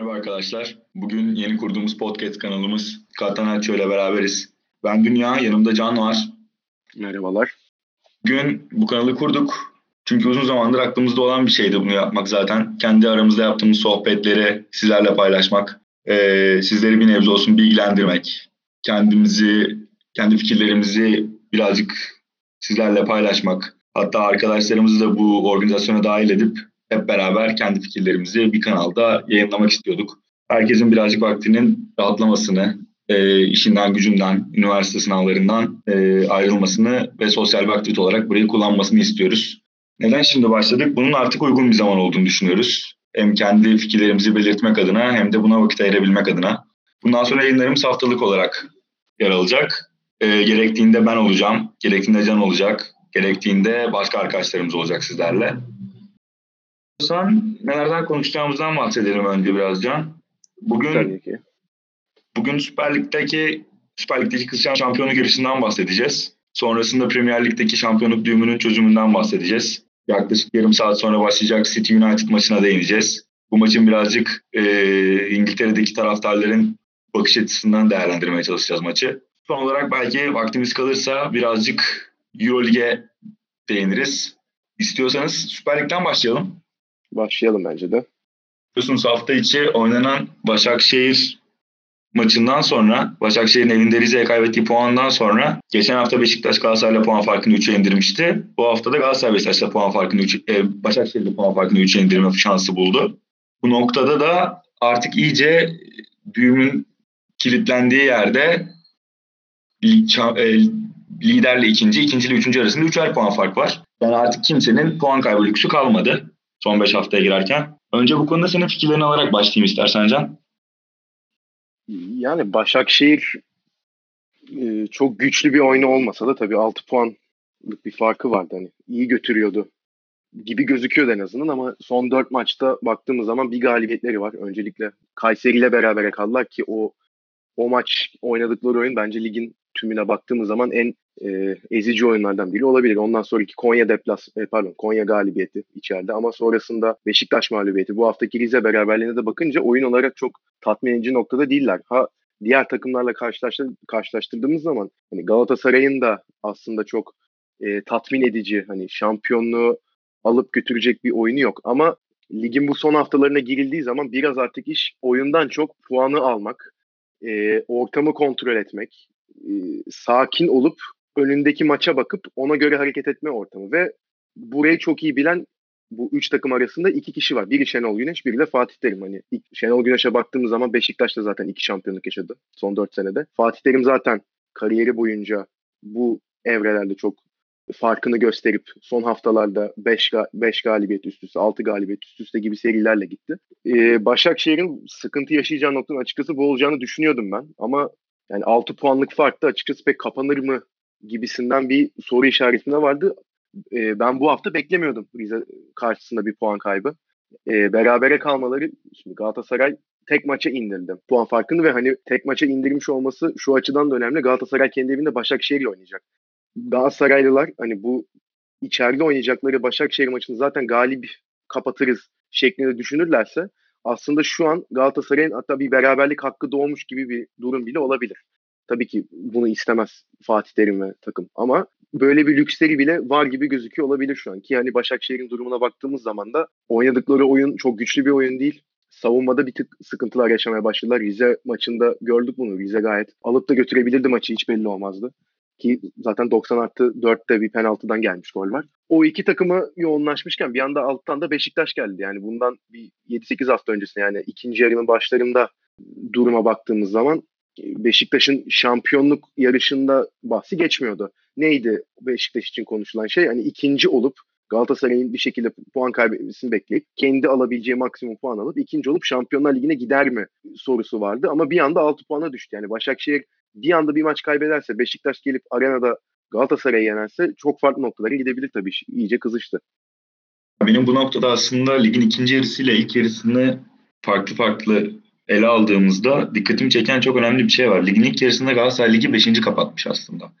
Merhaba arkadaşlar. Bugün yeni kurduğumuz podcast kanalımız Katanaccio ile beraberiz. Ben Dünya, yanımda Can var. Merhabalar. Bugün bu kanalı kurduk. Çünkü uzun zamandır aklımızda olan bir şeydi bunu yapmak zaten. Kendi aramızda yaptığımız sohbetleri sizlerle paylaşmak. Ee, sizleri bir nebze olsun bilgilendirmek. Kendimizi, kendi fikirlerimizi birazcık sizlerle paylaşmak. Hatta arkadaşlarımızı da bu organizasyona dahil edip hep beraber kendi fikirlerimizi bir kanalda yayınlamak istiyorduk. Herkesin birazcık vaktinin rahatlamasını, e, işinden, gücünden, üniversite sınavlarından e, ayrılmasını ve sosyal bir aktivite olarak burayı kullanmasını istiyoruz. Neden şimdi başladık? Bunun artık uygun bir zaman olduğunu düşünüyoruz. Hem kendi fikirlerimizi belirtmek adına hem de buna vakit ayırabilmek adına. Bundan sonra yayınlarımız haftalık olarak yer alacak. E, gerektiğinde ben olacağım, gerektiğinde Can olacak, gerektiğinde başka arkadaşlarımız olacak sizlerle. Sen nelerden konuşacağımızdan bahsedelim önce biraz Can. Bugün Tabii ki. bugün Süper Lig'deki Süper Lig'deki kız şampiyonluk yarışından bahsedeceğiz. Sonrasında Premier Lig'deki şampiyonluk düğümünün çözümünden bahsedeceğiz. Yaklaşık yarım saat sonra başlayacak City United maçına değineceğiz. Bu maçın birazcık e, İngiltere'deki taraftarların bakış açısından değerlendirmeye çalışacağız maçı. Son olarak belki vaktimiz kalırsa birazcık Euroleague'e değiniriz. İstiyorsanız Süper Lig'den başlayalım. Başlayalım bence de. Biliyorsunuz hafta içi oynanan Başakşehir maçından sonra Başakşehir'in evinde Rize'ye kaybettiği puandan sonra geçen hafta Beşiktaş Galatasaray'la puan farkını 3'e indirmişti. Bu hafta da Galatasaray Beşiktaş'la puan farkını 3 e, Başakşehir'le puan farkını 3'e indirme şansı buldu. Bu noktada da artık iyice düğümün kilitlendiği yerde e, liderle ikinci, ikinci ile üçüncü arasında üçer puan fark var. Yani artık kimsenin puan kaybı lüksü kalmadı son 5 haftaya girerken. Önce bu konuda senin fikirlerini alarak başlayayım istersen Can. Yani Başakşehir e, çok güçlü bir oyunu olmasa da tabii 6 puanlık bir farkı vardı. Hani iyi götürüyordu gibi gözüküyordu en azından ama son 4 maçta baktığımız zaman bir galibiyetleri var. Öncelikle Kayseri ile beraber kaldılar ki o o maç oynadıkları oyun bence ligin tümüne baktığımız zaman en e, ezici oyunlardan biri olabilir. Ondan sonraki Konya deplas e, pardon Konya galibiyeti içeride ama sonrasında Beşiktaş mağlubiyeti. Bu haftaki Rize beraberliğine de bakınca oyun olarak çok tatmin edici noktada değiller. Ha diğer takımlarla karşılaştır, karşılaştırdığımız zaman hani Galatasaray'ın da aslında çok e, tatmin edici hani şampiyonluğu alıp götürecek bir oyunu yok ama ligin bu son haftalarına girildiği zaman biraz artık iş oyundan çok puanı almak, e, ortamı kontrol etmek, e, sakin olup önündeki maça bakıp ona göre hareket etme ortamı ve burayı çok iyi bilen bu üç takım arasında iki kişi var. Biri Şenol Güneş, biri de Fatih Terim. Hani Şenol Güneş'e baktığımız zaman Beşiktaş'ta zaten iki şampiyonluk yaşadı son dört senede. Fatih Terim zaten kariyeri boyunca bu evrelerde çok farkını gösterip son haftalarda 5 5 galibiyet üst üste, 6 galibiyet üst üste gibi serilerle gitti. Ee, Başakşehir'in sıkıntı yaşayacağı noktanın açıkçası bu olacağını düşünüyordum ben. Ama yani 6 puanlık fark da açıkçası pek kapanır mı gibisinden bir soru işaretinde vardı. E, ben bu hafta beklemiyordum Rize karşısında bir puan kaybı. E, berabere kalmaları şimdi Galatasaray tek maça indirdi puan farkını ve hani tek maça indirmiş olması şu açıdan da önemli. Galatasaray kendi evinde Başakşehir ile oynayacak. Galatasaraylılar hani bu içeride oynayacakları Başakşehir maçını zaten galip kapatırız şeklinde düşünürlerse aslında şu an Galatasaray'ın hatta bir beraberlik hakkı doğmuş gibi bir durum bile olabilir. Tabii ki bunu istemez Fatih Terim ve takım ama böyle bir lüksleri bile var gibi gözüküyor olabilir şu an. Ki hani Başakşehir'in durumuna baktığımız zaman da oynadıkları oyun çok güçlü bir oyun değil. Savunmada bir tık sıkıntılar yaşamaya başladılar. Rize maçında gördük bunu. Rize gayet alıp da götürebilirdi maçı hiç belli olmazdı. Ki zaten 90 artı 4'te bir penaltıdan gelmiş gol var. O iki takımı yoğunlaşmışken bir anda alttan da Beşiktaş geldi. Yani bundan bir 7-8 hafta öncesinde yani ikinci yarının başlarında duruma baktığımız zaman Beşiktaş'ın şampiyonluk yarışında bahsi geçmiyordu. Neydi Beşiktaş için konuşulan şey? Hani ikinci olup Galatasaray'ın bir şekilde puan kaybetmesini bekleyip kendi alabileceği maksimum puan alıp ikinci olup Şampiyonlar Ligi'ne gider mi sorusu vardı. Ama bir anda 6 puana düştü. Yani Başakşehir bir anda bir maç kaybederse Beşiktaş gelip arenada Galatasaray'ı yenerse çok farklı noktalara gidebilir tabii. İyice kızıştı. Benim bu noktada aslında ligin ikinci yarısıyla ilk yarısını farklı farklı ele aldığımızda dikkatimi çeken çok önemli bir şey var. Ligin ilk yarısında Galatasaray Ligi 5. kapatmış aslında.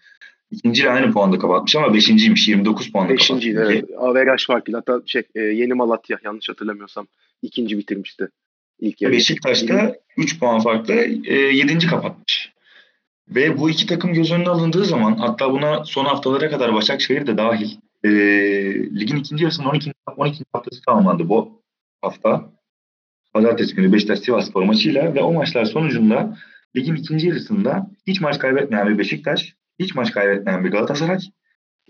İkinciyle aynı puanda kapatmış ama 5.ymiş 29 puanda kapatmış. 5. evet. Averaj farkıyla hatta şey, e, Yeni Malatya yanlış hatırlamıyorsam ikinci bitirmişti İlk yarı. Beşiktaş'ta 3 puan farklı e, 7. kapatmış. Ve bu iki takım göz önüne alındığı zaman hatta buna son haftalara kadar Başakşehir de dahil e, ligin ikinci yarısının 12. 12. haftası tamamlandı bu hafta. Pazartesi günü Beşiktaş Sivas Spor maçıyla ve o maçlar sonucunda ligin ikinci yarısında hiç maç kaybetmeyen bir Beşiktaş, hiç maç kaybetmeyen bir Galatasaray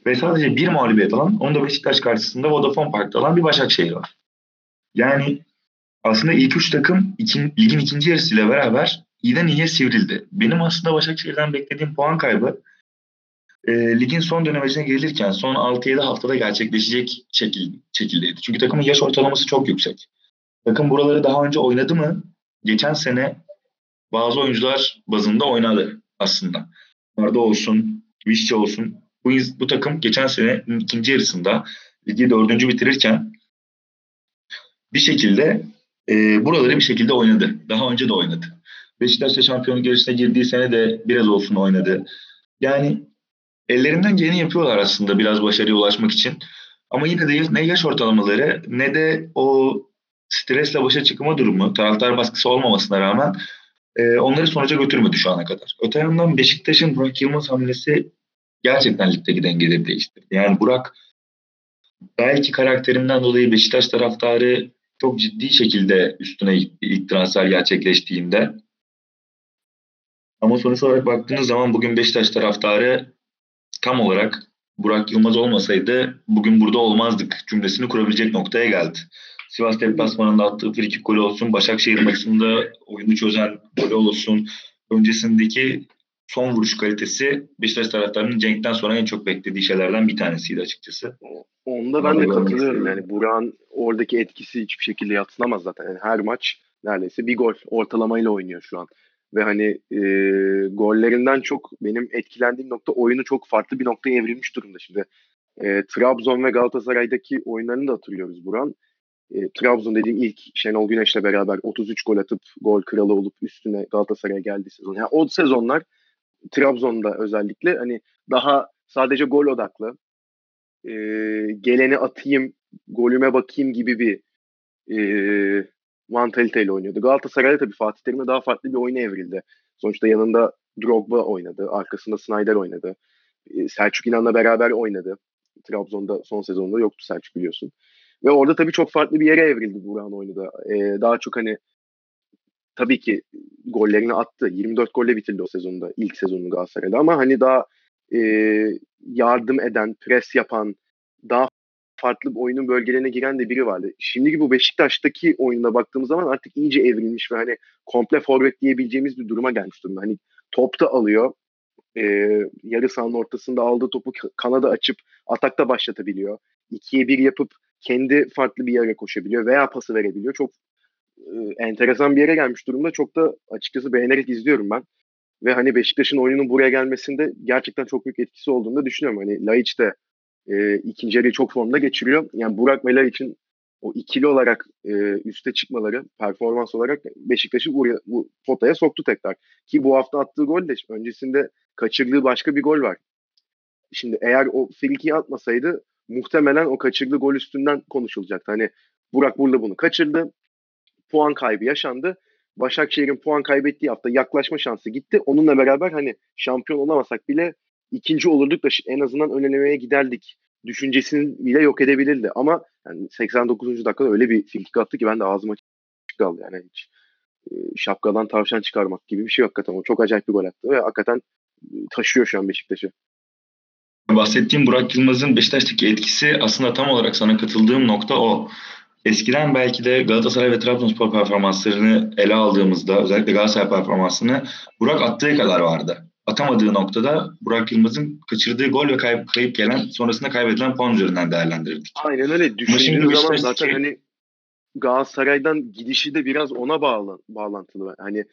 ve sadece bir mağlubiyet alan, onu da Beşiktaş karşısında Vodafone Park'ta alan bir Başakşehir var. Yani aslında ilk üç takım ikin, ligin ikinci yarısıyla beraber iyiden iyiye sivrildi. Benim aslında Başakşehir'den beklediğim puan kaybı e, ligin son dönemecine gelirken son 6-7 haftada gerçekleşecek şekil, şekildeydi. Çünkü takımın yaş ortalaması çok yüksek. Takım buraları daha önce oynadı mı? Geçen sene bazı oyuncular bazında oynadı aslında. Arda olsun, Vişçe olsun. Bu, bu takım geçen sene ikinci yarısında ligi dördüncü bitirirken bir şekilde e, buraları bir şekilde oynadı. Daha önce de oynadı. Beşiktaş'ta şampiyonluk yarışına girdiği sene de biraz olsun oynadı. Yani ellerinden geleni yapıyorlar aslında biraz başarıya ulaşmak için. Ama yine de ne yaş ortalamaları ne de o stresle başa çıkma durumu, taraftar baskısı olmamasına rağmen e, onları sonuca götürmedi şu ana kadar. Öte yandan Beşiktaş'ın Burak Yılmaz hamlesi gerçekten ligdeki dengeleri değiştirdi. Yani Burak belki karakterinden dolayı Beşiktaş taraftarı çok ciddi şekilde üstüne ilk transfer gerçekleştiğinde ama sonuç olarak baktığınız zaman bugün Beşiktaş taraftarı tam olarak Burak Yılmaz olmasaydı bugün burada olmazdık cümlesini kurabilecek noktaya geldi. Sivas deplasmanında attığı frikik golü olsun, Başakşehir maçında oyunu çözen golü olsun, öncesindeki son vuruş kalitesi Beşiktaş taraftarının Cenk'ten sonra en çok beklediği şeylerden bir tanesiydi açıkçası. Onda ben de katılıyorum. Yani Burak'ın oradaki etkisi hiçbir şekilde yatsınamaz zaten. Yani her maç neredeyse bir gol ortalamayla oynuyor şu an. Ve hani e, gollerinden çok benim etkilendiğim nokta oyunu çok farklı bir noktaya evrilmiş durumda. Şimdi e, Trabzon ve Galatasaray'daki oyunlarını da hatırlıyoruz Buran. E, Trabzon dediğim ilk Şenol Güneş'le beraber 33 gol atıp gol kralı olup üstüne Galatasaray'a geldiği sezon. Yani o sezonlar Trabzon'da özellikle hani daha sadece gol odaklı e, geleni atayım golüme bakayım gibi bir e, mantaliteyle oynuyordu. Galatasaray'da tabii Fatih Terim'e daha farklı bir oyuna evrildi. Sonuçta yanında Drogba oynadı. Arkasında Snyder oynadı. E, Selçuk İnan'la beraber oynadı. Trabzon'da son sezonda yoktu Selçuk biliyorsun. Ve orada tabii çok farklı bir yere evrildi Burak'ın oyunu da. E, daha çok hani tabii ki gollerini attı. 24 golle bitirdi o sezonda. ilk sezonu Galatasaray'da ama hani daha e, yardım eden, pres yapan, daha farklı bir oyunun bölgelerine giren de biri vardı. Şimdiki bu Beşiktaş'taki oyuna baktığımız zaman artık iyice evrilmiş ve hani komple forvet diyebileceğimiz bir duruma gelmiş durumda. Hani top da alıyor. E, yarı sahanın ortasında aldığı topu kanada açıp atakta başlatabiliyor. İkiye bir yapıp kendi farklı bir yere koşabiliyor veya pası verebiliyor. Çok e, enteresan bir yere gelmiş durumda. Çok da açıkçası beğenerek izliyorum ben. Ve hani Beşiktaş'ın oyunun buraya gelmesinde gerçekten çok büyük etkisi olduğunu da düşünüyorum. Hani Laiç de e, ikinci yarıyı çok formda geçiriyor. Yani Burak ve Laiç'in o ikili olarak e, üste çıkmaları performans olarak Beşiktaş'ı buraya, bu potaya soktu tekrar. Ki bu hafta attığı gol de öncesinde kaçırdığı başka bir gol var. Şimdi eğer o frikiyi atmasaydı muhtemelen o kaçırdığı gol üstünden konuşulacaktı. Hani Burak burada bunu kaçırdı. Puan kaybı yaşandı. Başakşehir'in puan kaybettiği hafta yaklaşma şansı gitti. Onunla beraber hani şampiyon olamasak bile ikinci olurduk da en azından ön giderdik düşüncesini bile yok edebilirdi. Ama yani 89. dakikada öyle bir frikik attı ki ben de ağzıma kaldı yani hiç e, şapkadan tavşan çıkarmak gibi bir şey hakikaten. O çok acayip bir gol attı ve hakikaten e, taşıyor şu an Beşiktaş'ı. Bahsettiğim Burak Yılmaz'ın Beşiktaş'taki etkisi aslında tam olarak sana katıldığım nokta o. Eskiden belki de Galatasaray ve Trabzonspor performanslarını ele aldığımızda özellikle Galatasaray performansını Burak attığı kadar vardı. Atamadığı noktada Burak Yılmaz'ın kaçırdığı gol ve kayıp, kayıp gelen sonrasında kaybedilen puan üzerinden değerlendirirdik. Aynen öyle. Düşündüğün zaman zaten hani Galatasaray'dan gidişi de biraz ona bağlı, bağlantılı. Hani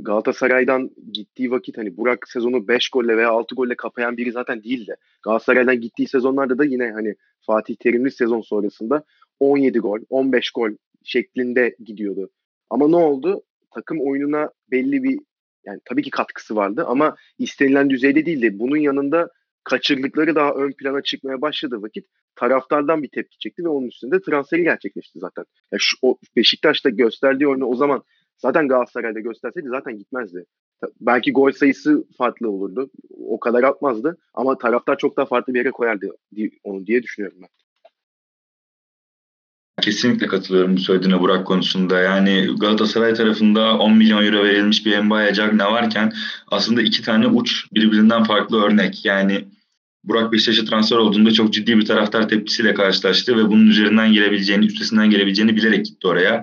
Galatasaray'dan gittiği vakit hani Burak sezonu 5 golle veya 6 golle kapayan biri zaten değildi. Galatasaray'dan gittiği sezonlarda da yine hani Fatih Terimli sezon sonrasında 17 gol, 15 gol şeklinde gidiyordu. Ama ne oldu? Takım oyununa belli bir yani tabii ki katkısı vardı ama istenilen düzeyde değildi. Bunun yanında kaçırdıkları daha ön plana çıkmaya başladı vakit taraftardan bir tepki çekti ve onun üstünde transferi gerçekleşti zaten. Yani şu, o Beşiktaş'ta gösterdiği oyunu o zaman zaten Galatasaray'da gösterseydi zaten gitmezdi. Belki gol sayısı farklı olurdu. O kadar atmazdı. Ama taraftar çok daha farklı bir yere koyardı onu diye düşünüyorum ben. Kesinlikle katılıyorum bu söylediğine Burak konusunda. Yani Galatasaray tarafında 10 milyon euro verilmiş bir Mbaye Cagne varken aslında iki tane uç birbirinden farklı örnek. Yani Burak Beşiktaş'a transfer olduğunda çok ciddi bir taraftar tepkisiyle karşılaştı ve bunun üzerinden gelebileceğini, üstesinden gelebileceğini bilerek gitti oraya.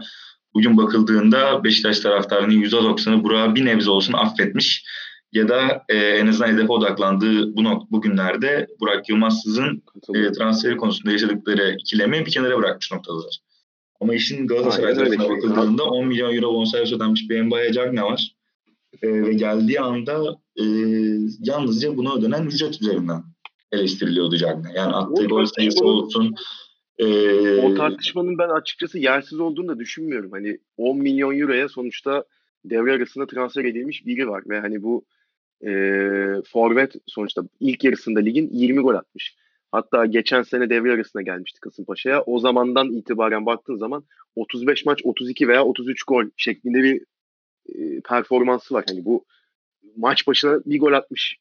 Bugün bakıldığında Beşiktaş taraftarının %90'ı Burak'ı bir nebze olsun affetmiş ya da e, en azından hedefe odaklandığı bu nok- bugünlerde Burak Yılmazsız'ın e, transferi konusunda yaşadıkları ikilemi bir kenara bırakmış noktalar. Ama işin Galatasaray Aynen tarafına şey. bakıldığında 10 milyon euro bonservis ödenmiş bir Mbaye Cagne var. E, ve geldiği anda e, yalnızca buna ödenen ücret üzerinden eleştiriliyordu Cagne. Yani attığı gol sayısı olsun, ee, o tartışmanın ben açıkçası yersiz olduğunu da düşünmüyorum. Hani 10 milyon euroya sonuçta devre arasında transfer edilmiş biri var ve hani bu e, forvet sonuçta ilk yarısında ligin 20 gol atmış. Hatta geçen sene devre arasına gelmişti Kasımpaşa'ya. O zamandan itibaren baktığın zaman 35 maç 32 veya 33 gol şeklinde bir e, performansı var. Hani bu maç başına bir gol atmış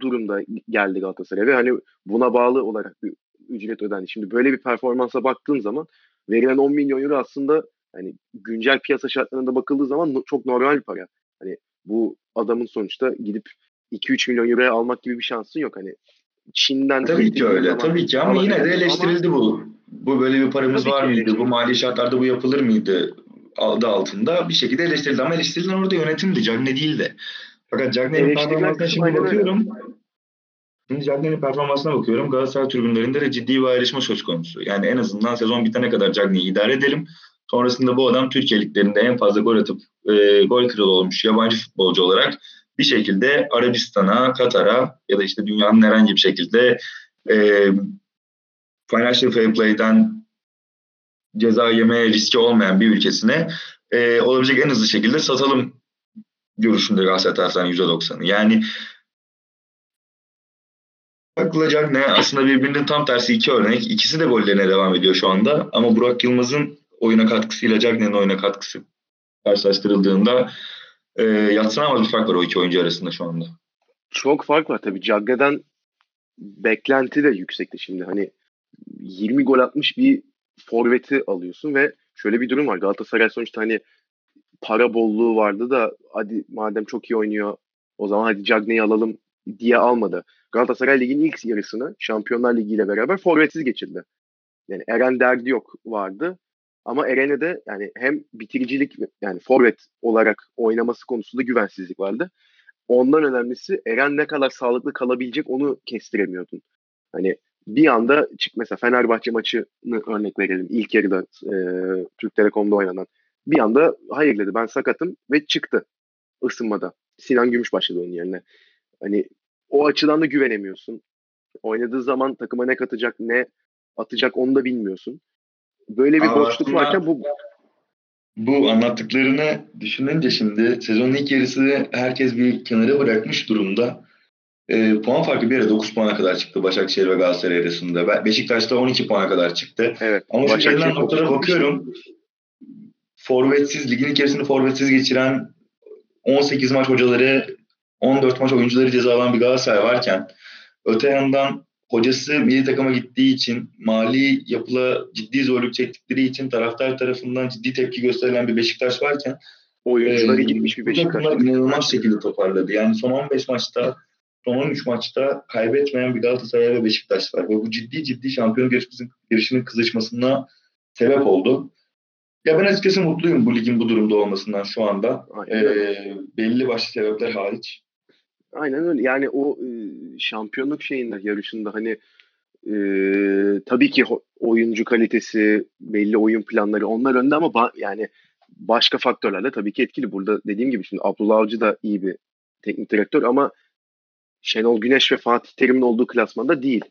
durumda geldi Galatasaray ve hani buna bağlı olarak bir ücret ödendi. Şimdi böyle bir performansa baktığın zaman verilen 10 milyon euro aslında hani güncel piyasa şartlarında bakıldığı zaman çok normal bir para. Hani bu adamın sonuçta gidip 2-3 milyon euroya almak gibi bir şansın yok. Hani Çin'den tabii ki öyle zaman, tabii ki ama yine de eleştirildi ama, bu. Bu böyle bir paramız var mıydı? Bu mali şartlarda bu yapılır mıydı? adı altında bir şekilde eleştirildi ama eleştirilen orada yönetimdi. Cagne değildi. Fakat Cagne'nin performansına şimdi bakıyorum. Şimdi Cagne'nin performansına bakıyorum. Galatasaray tribünlerinde de ciddi bir ayrışma söz konusu. Yani en azından sezon bitene kadar Cagne'yi idare edelim. Sonrasında bu adam Türkiye liglerinde en fazla gol atıp e, gol kralı olmuş yabancı futbolcu olarak bir şekilde Arabistan'a, Katar'a ya da işte dünyanın herhangi bir şekilde e, financial fair play'den ceza yeme riski olmayan bir ülkesine e, olabilecek en hızlı şekilde satalım görüşünde Galatasaray taraftarının %90'ı. Yani bakılacak ne? Aslında birbirinin tam tersi iki örnek. İkisi de gollerine devam ediyor şu anda. Ama Burak Yılmaz'ın oyuna katkısıyla Cagney'in oyuna katkısı karşılaştırıldığında e, yatsınamaz bir fark var o iki oyuncu arasında şu anda. Çok fark var tabii. Cagney'den beklenti de yüksekti şimdi. Hani 20 gol atmış bir forveti alıyorsun ve şöyle bir durum var. Galatasaray sonuçta hani para bolluğu vardı da hadi madem çok iyi oynuyor o zaman hadi Cagney'i alalım diye almadı. Galatasaray Ligi'nin ilk yarısını Şampiyonlar Ligi ile beraber forvetsiz geçirdi. Yani Eren Derdi yok vardı. Ama Eren'e de yani hem bitiricilik yani forvet olarak oynaması konusunda güvensizlik vardı. Ondan önemlisi Eren ne kadar sağlıklı kalabilecek onu kestiremiyordun. Hani bir anda çık mesela Fenerbahçe maçını örnek verelim. İlk yarıda e, Türk Telekom'da oynanan. Bir anda hayır dedi ben sakatım ve çıktı ısınmada. Sinan Gümüş başladı onun yerine. Hani o açıdan da güvenemiyorsun. Oynadığı zaman takıma ne katacak ne atacak onu da bilmiyorsun. Böyle bir Aa, boşluk varken bu bu anlattıklarını düşününce şimdi sezonun ilk yarısı herkes bir kenara bırakmış durumda. E, puan farkı bir yere 9 puana kadar çıktı Başakşehir ve Galatasaray arasında. Beşiktaş'ta 12 puana kadar çıktı. Evet, Ama şu gelen noktalara bakıyorum. Forvetsiz, ligin içerisinde forvetsiz geçiren 18 maç hocaları, 14 maç oyuncuları cezalan bir Galatasaray varken öte yandan hocası milli takıma gittiği için mali yapıla ciddi zorluk çektikleri için taraftar tarafından ciddi tepki gösterilen bir Beşiktaş varken oyuncuları e, gitmiş bir Beşiktaş. Bu inanılmaz şekilde toparladı. Yani son 15 maçta son 13 maçta kaybetmeyen bir Galatasaray ve Beşiktaş var. Ve bu ciddi ciddi şampiyon yarışının kızışmasına sebep oldu. Ya ben açıkçası mutluyum bu ligin bu durumda olmasından şu anda. Ee, belli başlı sebepler hariç. Aynen öyle. Yani o e, şampiyonluk şeyinde yarışında hani e, tabii ki oyuncu kalitesi, belli oyun planları onlar önde ama ba- yani başka faktörlerle tabii ki etkili. Burada dediğim gibi şimdi Abdullah Avcı da iyi bir teknik direktör ama Şenol Güneş ve Fatih Terim'in olduğu klasmanda değil.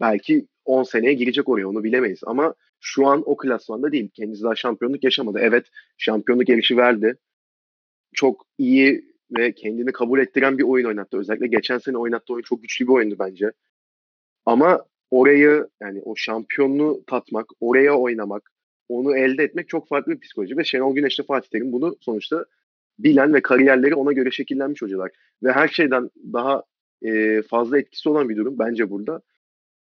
Belki 10 seneye girecek oraya onu bilemeyiz ama şu an o klasmanda değil. Kendisi daha şampiyonluk yaşamadı. Evet şampiyonluk yarışı verdi. Çok iyi ve kendini kabul ettiren bir oyun oynattı. Özellikle geçen sene oynattığı oyun çok güçlü bir oyundu bence. Ama orayı yani o şampiyonluğu tatmak, oraya oynamak, onu elde etmek çok farklı bir psikoloji. Ve Şenol Güneş ile Fatih Terim bunu sonuçta bilen ve kariyerleri ona göre şekillenmiş hocalar. Ve her şeyden daha e, fazla etkisi olan bir durum bence burada.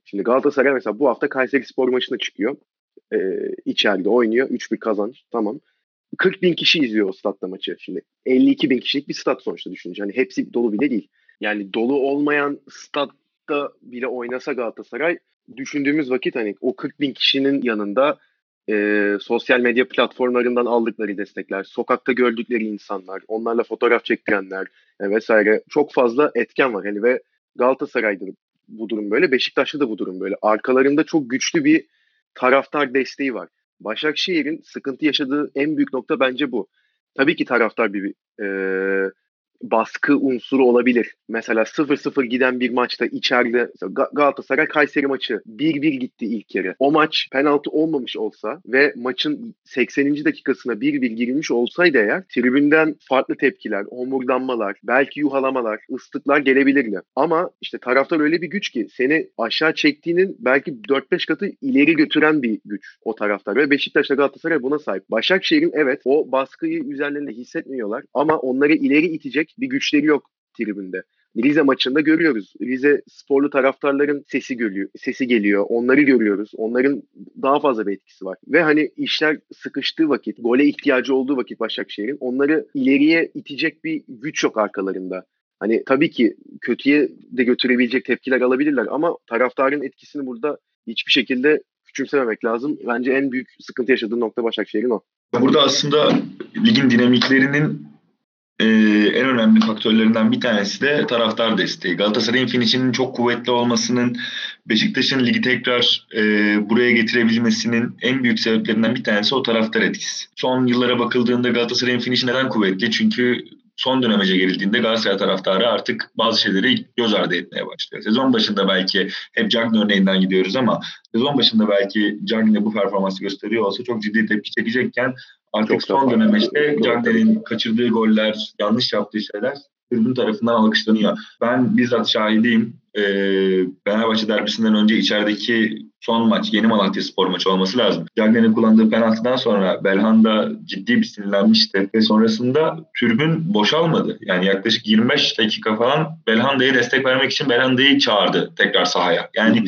Şimdi Galatasaray mesela bu hafta Kayseri Spor maçına çıkıyor. E, içeride oynuyor. 3-1 kazanç. Tamam. 40 bin kişi izliyor o statta maçı. Şimdi 52 bin kişilik bir stat sonuçta düşünce. Hani hepsi dolu bile değil. Yani dolu olmayan statta bile oynasa Galatasaray düşündüğümüz vakit hani o 40 bin kişinin yanında e, sosyal medya platformlarından aldıkları destekler, sokakta gördükleri insanlar, onlarla fotoğraf çektirenler e, vesaire çok fazla etken var. Yani ve Galatasaray'da bu durum böyle, Beşiktaş'ta da bu durum böyle. Arkalarında çok güçlü bir taraftar desteği var. Başakşehir'in sıkıntı yaşadığı en büyük nokta bence bu. Tabii ki taraftar bir e, baskı unsuru olabilir. Mesela 0-0 giden bir maçta içeride Galatasaray Kayseri maçı 1-1 gitti ilk yarı. O maç penaltı olmamış olsa ve maçın 80. dakikasına 1-1 girilmiş olsaydı eğer tribünden farklı tepkiler, homurdanmalar, belki yuhalamalar, ıslıklar gelebilirdi. Ama işte taraftar öyle bir güç ki seni aşağı çektiğinin belki 4-5 katı ileri götüren bir güç o taraftar. Ve Beşiktaş'la Galatasaray buna sahip. Başakşehir'in evet o baskıyı üzerlerinde hissetmiyorlar ama onları ileri itecek bir güçleri yok tribünde. Rize maçında görüyoruz. Rize sporlu taraftarların sesi geliyor, sesi geliyor. Onları görüyoruz. Onların daha fazla bir etkisi var. Ve hani işler sıkıştığı vakit, gole ihtiyacı olduğu vakit Başakşehir'in onları ileriye itecek bir güç yok arkalarında. Hani tabii ki kötüye de götürebilecek tepkiler alabilirler ama taraftarın etkisini burada hiçbir şekilde küçümsememek lazım. Bence en büyük sıkıntı yaşadığı nokta Başakşehir'in o. Burada aslında ligin dinamiklerinin e, en önemli faktörlerinden bir tanesi de taraftar desteği. Galatasaray'ın finişinin çok kuvvetli olmasının, Beşiktaş'ın ligi tekrar e, buraya getirebilmesinin en büyük sebeplerinden bir tanesi o taraftar etkisi. Son yıllara bakıldığında Galatasaray'ın finişi neden kuvvetli? Çünkü son dönemece gerildiğinde Galatasaray taraftarı artık bazı şeyleri göz ardı etmeye başlıyor. Sezon başında belki hep Cagney örneğinden gidiyoruz ama sezon başında belki Cagney bu performansı gösteriyor olsa çok ciddi tepki çekecekken Artık son dönemde Cagney'in kaçırdığı goller, yanlış yaptığı şeyler tribün tarafından alkışlanıyor. Ben bizzat şahidiyim. Ee, Fenerbahçe derbisinden önce içerideki son maç Yeni Malatya Spor maçı olması lazım. Cagney'in kullandığı penaltıdan sonra Belhanda ciddi bir sinirlenmişti ve sonrasında tribün boşalmadı. Yani yaklaşık 25 dakika falan Belhanda'ya destek vermek için Belhanda'yı çağırdı tekrar sahaya. Yani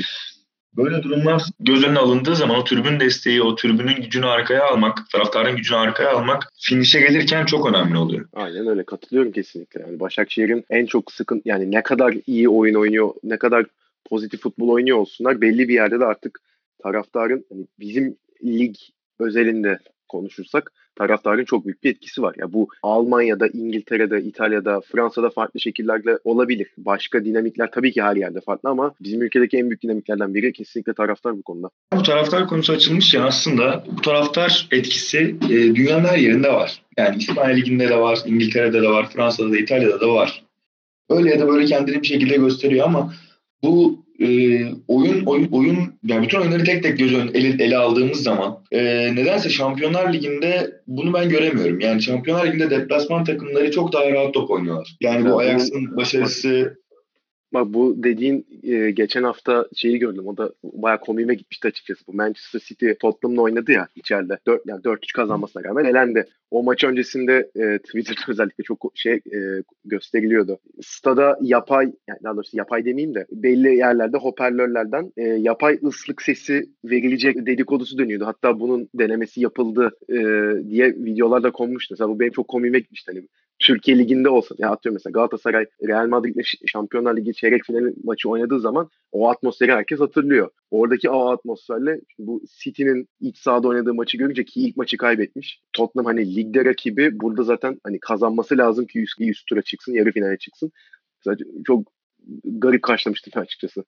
Böyle durumlar göz önüne alındığı zaman o tribün desteği, o tribünün gücünü arkaya almak, taraftarın gücünü arkaya almak finişe gelirken çok önemli oluyor. Aynen öyle katılıyorum kesinlikle. Yani Başakşehir'in en çok sıkın yani ne kadar iyi oyun oynuyor, ne kadar pozitif futbol oynuyor olsunlar belli bir yerde de artık taraftarın hani bizim lig özelinde konuşursak taraftarın çok büyük bir etkisi var. Ya bu Almanya'da, İngiltere'de, İtalya'da, Fransa'da farklı şekillerde olabilir. Başka dinamikler tabii ki her yerde farklı ama bizim ülkedeki en büyük dinamiklerden biri kesinlikle taraftar bu konuda. Bu taraftar konusu açılmış ya aslında bu taraftar etkisi e, dünyanın her yerinde var. Yani İspanya Ligi'nde de var, İngiltere'de de var, Fransa'da da, İtalya'da da var. Öyle ya da böyle kendini bir şekilde gösteriyor ama bu e, oyun oyun oyun yani bütün oyunları tek tek göz önüne ele, ele aldığımız zaman e, nedense Şampiyonlar Ligi'nde bunu ben göremiyorum. Yani Şampiyonlar Ligi'nde deplasman takımları çok daha rahat top oynuyorlar. Yani bu Ajax'ın başarısı Bak bu dediğin e, geçen hafta şeyi gördüm. O da bayağı komiğime gitmişti açıkçası. Bu Manchester City Tottenham'la oynadı ya içeride. 4 yani 4-3 kazanmasına rağmen elendi. O maç öncesinde e, Twitter'da özellikle çok şey e, gösteriliyordu. Stada yapay yani daha doğrusu yapay demeyeyim de belli yerlerde hoparlörlerden e, yapay ıslık sesi verilecek dedikodusu dönüyordu. Hatta bunun denemesi yapıldı e, diye videolarda konmuştu. Mesela bu benim çok komiğime gitmişti. Hani Türkiye Ligi'nde olsa ya atıyorum mesela Galatasaray Real Madrid'le Şampiyonlar Ligi çeyrek finali maçı oynadığı zaman o atmosferi herkes hatırlıyor. Oradaki o atmosferle bu City'nin iç sahada oynadığı maçı görünce ki ilk maçı kaybetmiş. Tottenham hani ligde rakibi burada zaten hani kazanması lazım ki üst, üst tura çıksın, yarı finale çıksın. Zaten çok garip karşılamıştım açıkçası.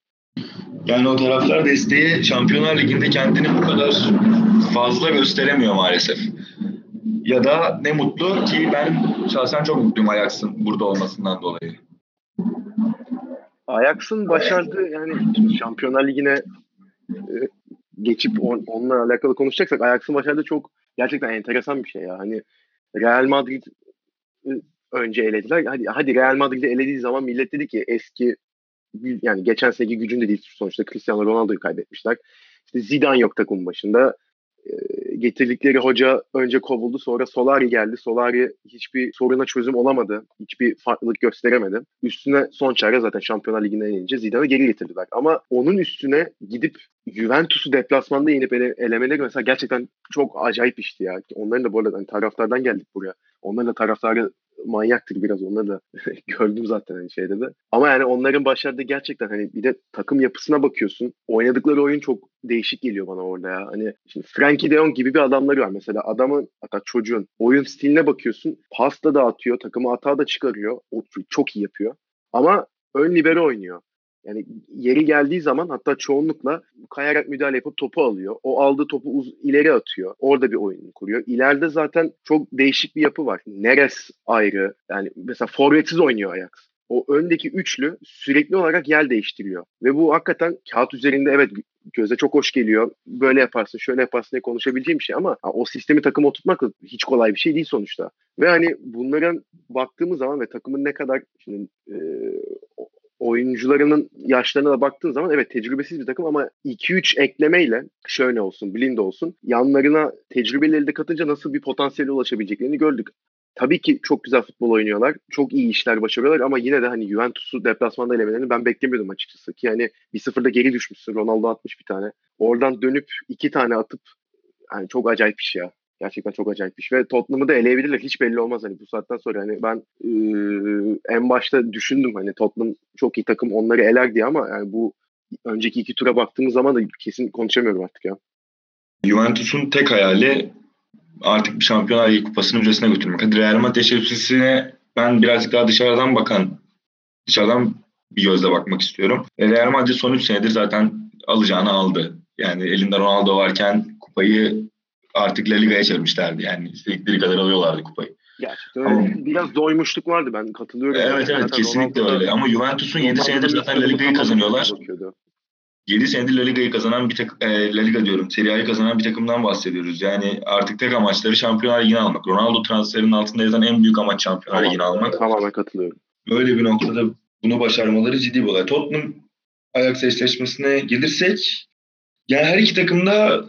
Yani o taraftar desteği Şampiyonlar Ligi'nde kendini bu kadar fazla gösteremiyor maalesef. Ya da ne mutlu ki ben şahsen çok mutluyum Ajax'ın burada olmasından dolayı. Ajax'ın başardığı yani Şampiyonlar Ligi'ne e, geçip on, onunla alakalı konuşacaksak Ajax'ın başardığı çok gerçekten enteresan bir şey ya. Hani Real Madrid önce elediler. Hadi hadi Real Madrid'i elediği zaman millet dedi ki eski yani geçen seneki gücünde değil sonuçta Cristiano Ronaldo'yu kaybetmişler. İşte Zidane yok takım başında. E, getirdikleri hoca önce kovuldu sonra Solari geldi. Solari hiçbir soruna çözüm olamadı. Hiçbir farklılık gösteremedi. Üstüne son çare zaten Şampiyonlar Ligi'nden yenince Zidane'ı geri getirdiler. Ama onun üstüne gidip Juventus'u deplasmanda yenip ele, elemeleri mesela gerçekten çok acayip işti ya. Onların da bu arada hani taraftardan geldik buraya. Onların da taraftarı manyaktır biraz onları da gördüm zaten hani şeyde de. Ama yani onların başardığı gerçekten hani bir de takım yapısına bakıyorsun. Oynadıkları oyun çok değişik geliyor bana orada ya. Hani şimdi Frankie de Jong gibi bir adamları var mesela. Adamın hatta çocuğun oyun stiline bakıyorsun. Pasta da atıyor, takımı hata da çıkarıyor. O çok iyi yapıyor. Ama ön libero oynuyor. Yani yeri geldiği zaman hatta çoğunlukla kayarak müdahale yapıp topu alıyor. O aldığı topu uz- ileri atıyor. Orada bir oyun kuruyor. İleride zaten çok değişik bir yapı var. Neres ayrı. Yani mesela forvetsiz oynuyor Ajax. O öndeki üçlü sürekli olarak yer değiştiriyor. Ve bu hakikaten kağıt üzerinde evet göze çok hoş geliyor. Böyle yaparsın, şöyle yaparsın diye konuşabileceğim bir şey ama o sistemi takıma oturtmak hiç kolay bir şey değil sonuçta. Ve hani bunların baktığımız zaman ve takımın ne kadar şimdi, e, oyuncularının yaşlarına da baktığın zaman evet tecrübesiz bir takım ama 2-3 eklemeyle şöyle olsun, Blind olsun yanlarına tecrübeleri de katınca nasıl bir potansiyele ulaşabileceklerini gördük. Tabii ki çok güzel futbol oynuyorlar. Çok iyi işler başarıyorlar ama yine de hani Juventus'u deplasmanda elemelerini ben beklemiyordum açıkçası. Ki hani bir sıfırda geri düşmüşsün. Ronaldo atmış bir tane. Oradan dönüp iki tane atıp yani çok acayip bir şey ya. Gerçekten çok acayip bir şey. Ve Tottenham'ı da eleyebilirler. Hiç belli olmaz hani bu saatten sonra. Hani ben e, en başta düşündüm hani Tottenham çok iyi takım onları eler diye ama yani bu önceki iki tura baktığımız zaman da kesin konuşamıyorum artık ya. Juventus'un tek hayali artık bir Şampiyonlar Ligi kupasını ücretine götürmek. Hadi Real Madrid teşebbüsüne ben birazcık daha dışarıdan bakan, dışarıdan bir gözle bakmak istiyorum. E, Real Madrid son 3 senedir zaten alacağını aldı. Yani elinde Ronaldo varken kupayı artık La Liga'ya çevirmişlerdi. Yani istedikleri kadar alıyorlardı kupayı. Gerçekten Ama, biraz doymuşluk vardı ben katılıyorum. Evet evet zaten kesinlikle öyle. Ama Juventus'un 7 senedir zaten La Liga'yı kazanıyorlar. 7 senedir La Liga'yı kazanan bir tek e, La Liga diyorum. Serie A'yı kazanan bir takımdan bahsediyoruz. Yani artık tek amaçları Şampiyonlar Ligi'ni almak. Ronaldo transferinin altında yazan en büyük amaç Şampiyonlar Ligi'ni almak. Tamamen katılıyorum. Böyle bir noktada bunu başarmaları ciddi bir olay. Tottenham Ajax eşleşmesine gelirsek yani her iki takım da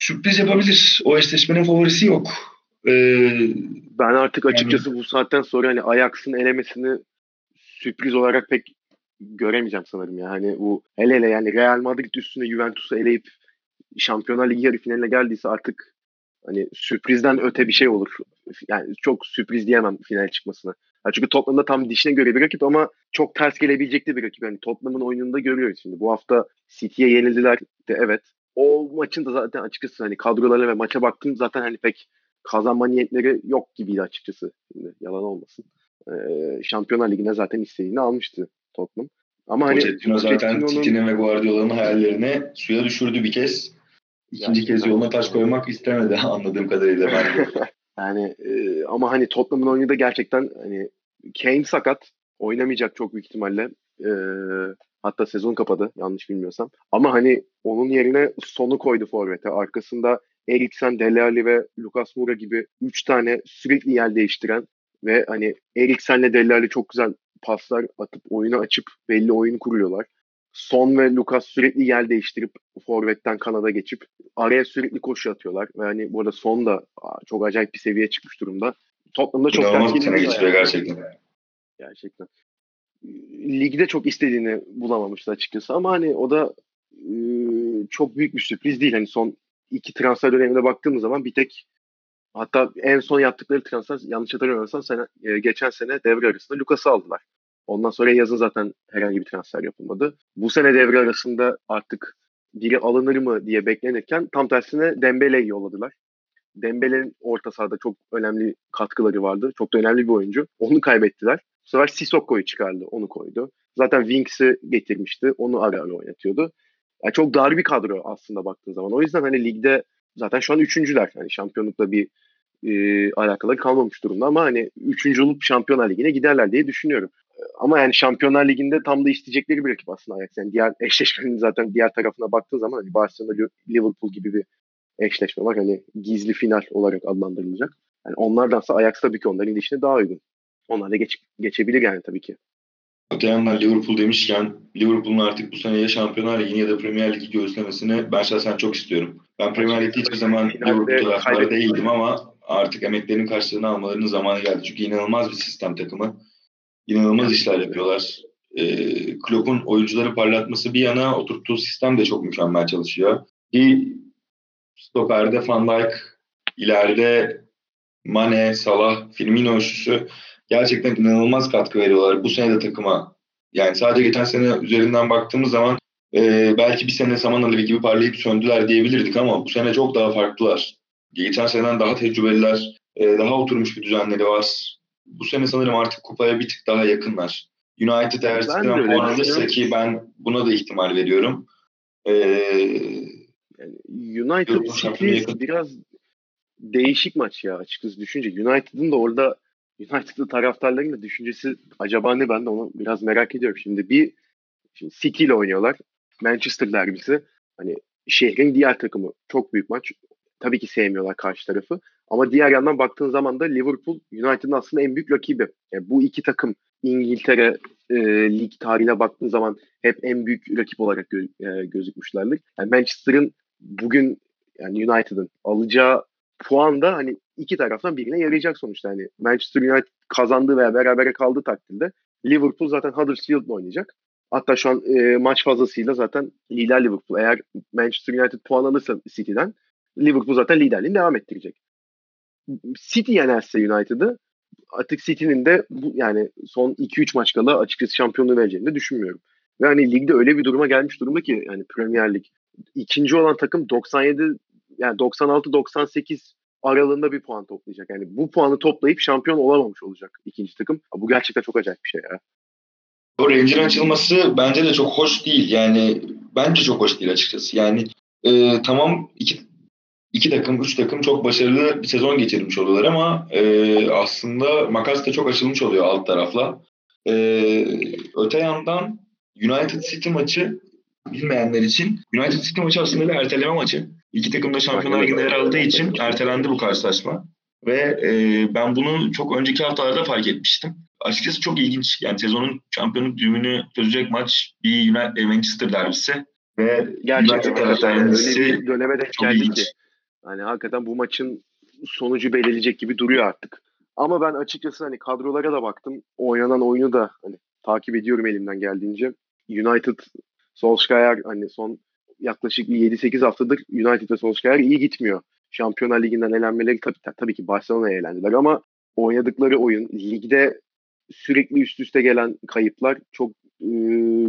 sürpriz yapabilir. O eşleşmenin favorisi yok. Ee, ben artık açıkçası yani, bu saatten sonra hani Ajax'ın elemesini sürpriz olarak pek göremeyeceğim sanırım ya. Hani bu hele hele yani Real Madrid üstüne Juventus'u eleyip Şampiyonlar Ligi yarı finaline geldiyse artık hani sürprizden öte bir şey olur. Yani çok sürpriz diyemem final çıkmasına. Yani çünkü Tottenham'da tam dişine göre bir rakip ama çok ters gelebilecekti bir rakip. Yani Tottenham'ın oyununda görüyoruz şimdi. Bu hafta City'ye yenildiler de evet o maçın da zaten açıkçası hani kadrolarına ve maça baktım zaten hani pek kazanma niyetleri yok gibiydi açıkçası. Şimdi yalan olmasın. Ee, Şampiyonlar Ligi'ne zaten istediğini almıştı Tottenham. Ama hani Pochettino zaten City'nin ve Guardiola'nın hayallerini suya düşürdü bir kez. İkinci kez yoluna taş koymak istemedi anladığım kadarıyla ben yani e, ama hani Tottenham'ın oyunu da gerçekten hani Kane sakat oynamayacak çok büyük ihtimalle. E, Hatta sezon kapadı yanlış bilmiyorsam. Ama hani onun yerine sonu koydu forvete. Arkasında Eriksen, Dele Alli ve Lucas Moura gibi 3 tane sürekli yer değiştiren ve hani Eriksen'le Dele Alli çok güzel paslar atıp oyunu açıp belli oyun kuruyorlar. Son ve Lucas sürekli yer değiştirip forvetten kanada geçip araya sürekli koşu atıyorlar. Ve hani burada Son da çok acayip bir seviyeye çıkmış durumda. Tottenham'da çok ters yani. gerçekten. Gerçekten ligde çok istediğini bulamamıştı açıkçası ama hani o da e, çok büyük bir sürpriz değil. Hani son iki transfer dönemine baktığımız zaman bir tek hatta en son yaptıkları transfer yanlış hatırlamıyorsam sene, e, geçen sene devre arasında Lucas'ı aldılar. Ondan sonra yazın zaten herhangi bir transfer yapılmadı. Bu sene devre arasında artık biri alınır mı diye beklenirken tam tersine Dembele'yi yolladılar. Dembele'nin orta sahada çok önemli katkıları vardı. Çok da önemli bir oyuncu. Onu kaybettiler. Bu sefer Sissoko'yu çıkardı. Onu koydu. Zaten Winks'i getirmişti. Onu ara ara oynatıyordu. Yani çok dar bir kadro aslında baktığın zaman. O yüzden hani ligde zaten şu an üçüncüler. Yani şampiyonlukla bir e, alakaları kalmamış durumda ama hani üçüncü olup Şampiyonlar Ligi'ne giderler diye düşünüyorum. Ama yani Şampiyonlar Ligi'nde tam da isteyecekleri bir rakip aslında Ajax. Yani diğer eşleşmenin zaten diğer tarafına baktığın zaman hani Barcelona Liverpool gibi bir eşleşme var. Hani gizli final olarak adlandırılacak. Yani onlardansa Ajax tabii ki onların dişine daha uygun. Onlar da geç, geçebilir yani tabii ki. Yandan Liverpool demişken Liverpool'un artık bu sene ya Şampiyonlar Ligi'ni ya da Premier Ligi göğüslemesini ben şahsen çok istiyorum. Ben Premier Lig'de hiçbir zaman Liverpool taraftarı değildim ama artık emeklerinin karşılığını almalarının zamanı geldi. Çünkü inanılmaz bir sistem takımı. İnanılmaz işler yapıyorlar. E, Klopp'un oyuncuları parlatması bir yana oturttuğu sistem de çok mükemmel çalışıyor. Bir stoperde Van Dijk, ileride Mane, Salah, Firmino üçlüsü gerçekten inanılmaz katkı veriyorlar. Bu sene de takıma yani sadece geçen sene üzerinden baktığımız zaman e, belki bir sene Saman Ali gibi parlayıp söndüler diyebilirdik ama bu sene çok daha farklılar. Geçen seneden daha tecrübeliler, e, daha oturmuş bir düzenleri var. Bu sene sanırım artık kupaya bir tık daha yakınlar. United eğer City'den puan alırsa ki ben buna da ihtimal veriyorum. Ee, yani United City biraz değişik maç ya açıkçası düşünce. United'ın da orada United'lı taraftarların da düşüncesi acaba ne ben de onu biraz merak ediyorum. Şimdi bir şimdi City ile oynuyorlar. Manchester derbisi. Hani şehrin diğer takımı çok büyük maç. Tabii ki sevmiyorlar karşı tarafı. Ama diğer yandan baktığın zaman da Liverpool United'ın aslında en büyük rakibi. Yani bu iki takım İngiltere e, lig tarihine baktığın zaman hep en büyük rakip olarak gö- e, gözükmüşlerdir. Yani Manchester'ın bugün yani United'ın alacağı puan da hani iki taraftan birine yarayacak sonuçta. Hani Manchester United kazandığı veya berabere kaldığı takdirde Liverpool zaten Huddersfield'la oynayacak. Hatta şu an e, maç fazlasıyla zaten lider Liverpool. Eğer Manchester United puan alırsa City'den Liverpool zaten liderliğini devam ettirecek. City yenerse United'ı artık City'nin de bu, yani son 2-3 maç kala açıkçası şampiyonluğu vereceğini de düşünmüyorum. Ve hani ligde öyle bir duruma gelmiş durumda ki yani Premier Lig ikinci olan takım 97 yani 96-98 aralığında bir puan toplayacak. Yani bu puanı toplayıp şampiyon olamamış olacak ikinci takım. Bu gerçekten çok acayip bir şey ya. O Ranger'ın açılması bence de çok hoş değil. Yani bence çok hoş değil açıkçası. Yani e, tamam iki iki takım, üç takım çok başarılı bir sezon geçirmiş oluyorlar ama e, aslında makas da çok açılmış oluyor alt tarafla. E, öte yandan United City maçı bilmeyenler için United City maçı aslında bir erteleme maçı. İki takım da Şampiyonlar Ligi'nde yer aldığı için ertelendi bu karşılaşma. Ve e, ben bunu çok önceki haftalarda fark etmiştim. Açıkçası çok ilginç. Yani sezonun şampiyonluk düğümünü çözecek maç bir United, Manchester derbisi. Ve Gerçekten öyle bir döneme denk geldi ki. Hani hakikaten bu maçın sonucu belirleyecek gibi duruyor artık. Ama ben açıkçası hani kadrolara da baktım. Oynanan oyunu da hani takip ediyorum elimden geldiğince. United Solskjaer hani son yaklaşık 7-8 haftadır United ve Solskjaer iyi gitmiyor. Şampiyonlar Ligi'nden elenmeleri tabii, tabii ki Barcelona'ya elendiler ama oynadıkları oyun ligde sürekli üst üste gelen kayıplar çok e,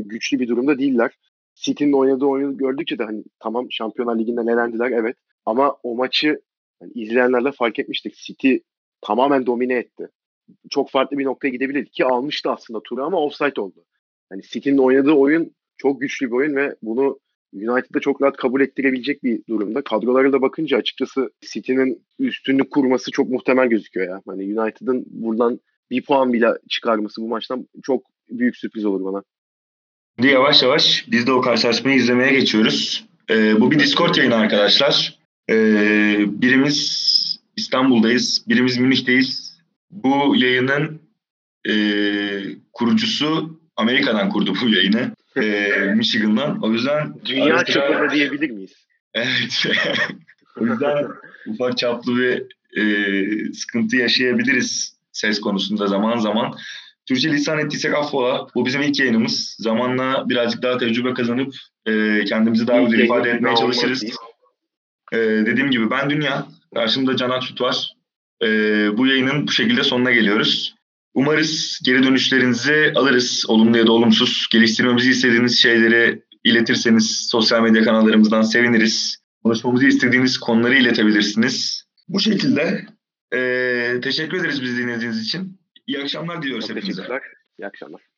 güçlü bir durumda değiller. City'nin oynadığı oyunu gördükçe de hani tamam Şampiyonlar Ligi'nden elendiler evet ama o maçı yani izleyenlerle fark etmiştik. City tamamen domine etti. Çok farklı bir noktaya gidebilirdi ki almıştı aslında turu ama offside oldu. Yani City'nin oynadığı oyun çok güçlü bir oyun ve bunu United'da çok rahat kabul ettirebilecek bir durumda. Kadrolara da bakınca açıkçası City'nin üstünlük kurması çok muhtemel gözüküyor ya. Hani United'ın buradan bir puan bile çıkarması bu maçtan çok büyük sürpriz olur bana. Şimdi yavaş yavaş biz de o karşılaşmayı izlemeye geçiyoruz. Ee, bu bir Discord yayını arkadaşlar. Ee, birimiz İstanbul'dayız, birimiz Münih'teyiz. Bu yayının e, kurucusu Amerika'dan kurdu bu yayını. E, Michigan'dan. O yüzden... Dünya çapında diyebilir miyiz? Evet. o yüzden ufak çaplı bir e, sıkıntı yaşayabiliriz ses konusunda zaman zaman. Türkçe lisan ettiysek affola. Bu bizim ilk yayınımız. Zamanla birazcık daha tecrübe kazanıp e, kendimizi daha güzel ifade etmeye çalışırız. Ee, dediğim gibi ben Dünya. Karşımda Can Aksut var. Ee, bu yayının bu şekilde sonuna geliyoruz. Umarız geri dönüşlerinizi alırız. Olumlu ya da olumsuz. Geliştirmemizi istediğiniz şeyleri iletirseniz sosyal medya kanallarımızdan seviniriz. Konuşmamızı istediğiniz konuları iletebilirsiniz. Bu şekilde e, teşekkür ederiz bizi dinlediğiniz için. İyi akşamlar diliyoruz hepinize. İyi akşamlar.